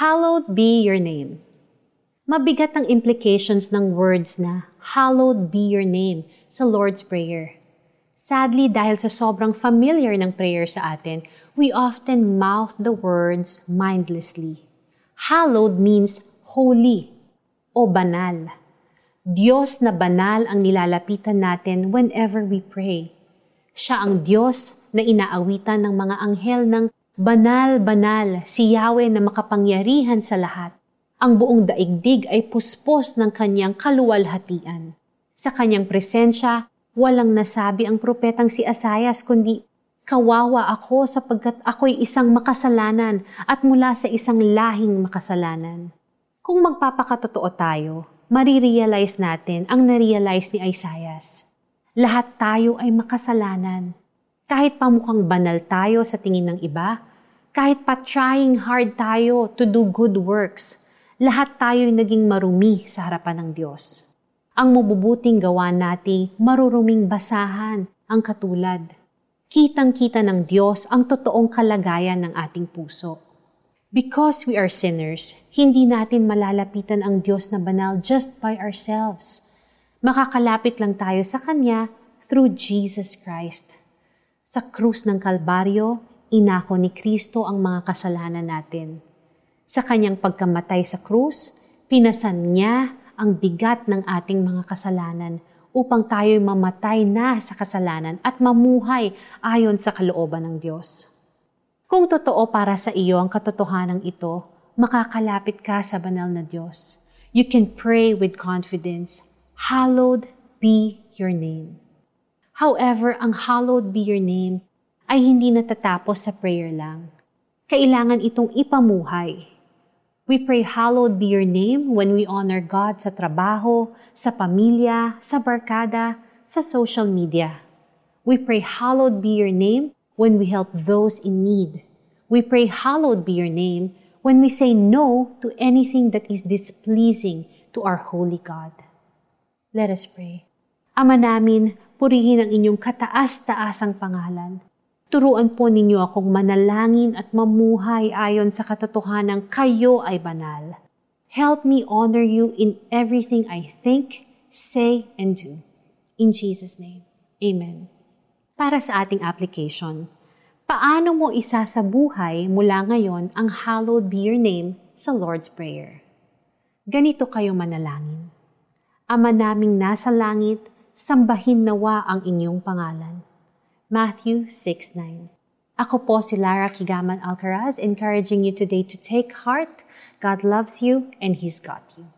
Hallowed be your name. Mabigat ang implications ng words na hallowed be your name sa Lord's Prayer. Sadly, dahil sa sobrang familiar ng prayer sa atin, we often mouth the words mindlessly. Hallowed means holy o banal. Diyos na banal ang nilalapitan natin whenever we pray. Siya ang Diyos na inaawitan ng mga anghel ng banal-banal si Yahweh na makapangyarihan sa lahat ang buong daigdig ay puspos ng kanyang kaluwalhatian. Sa kanyang presensya, walang nasabi ang propetang si Asayas kundi, Kawawa ako sapagkat ako'y isang makasalanan at mula sa isang lahing makasalanan. Kung magpapakatotoo tayo, marirealize natin ang narealize ni Isaias. Lahat tayo ay makasalanan. Kahit pamukhang banal tayo sa tingin ng iba, kahit pa trying hard tayo to do good works, lahat tayo'y naging marumi sa harapan ng Diyos. Ang mabubuting gawa natin, maruruming basahan ang katulad. Kitang-kita ng Diyos ang totoong kalagayan ng ating puso. Because we are sinners, hindi natin malalapitan ang Diyos na banal just by ourselves. Makakalapit lang tayo sa Kanya through Jesus Christ. Sa krus ng Kalbaryo, inako ni Kristo ang mga kasalanan natin sa kanyang pagkamatay sa krus, pinasan niya ang bigat ng ating mga kasalanan upang tayo'y mamatay na sa kasalanan at mamuhay ayon sa kalooban ng Diyos. Kung totoo para sa iyo ang katotohanan ito, makakalapit ka sa banal na Diyos. You can pray with confidence, Hallowed be your name. However, ang hallowed be your name ay hindi natatapos sa prayer lang. Kailangan itong ipamuhay We pray hallowed be your name when we honor God sa trabaho, sa pamilya, sa barkada, sa social media. We pray hallowed be your name when we help those in need. We pray hallowed be your name when we say no to anything that is displeasing to our holy God. Let us pray. Ama namin, purihin ang inyong kataas-taasang pangalan. Turuan po ninyo akong manalangin at mamuhay ayon sa katotohanan kayo ay banal. Help me honor you in everything I think, say, and do. In Jesus' name, Amen. Para sa ating application, paano mo isasabuhay mula ngayon ang hallowed be your name sa Lord's Prayer? Ganito kayo manalangin. Ama naming nasa langit, sambahin nawa ang inyong pangalan Matthew 6.9 Ako po si Lara Kigaman Alcaraz encouraging you today to take heart. God loves you and He's got you.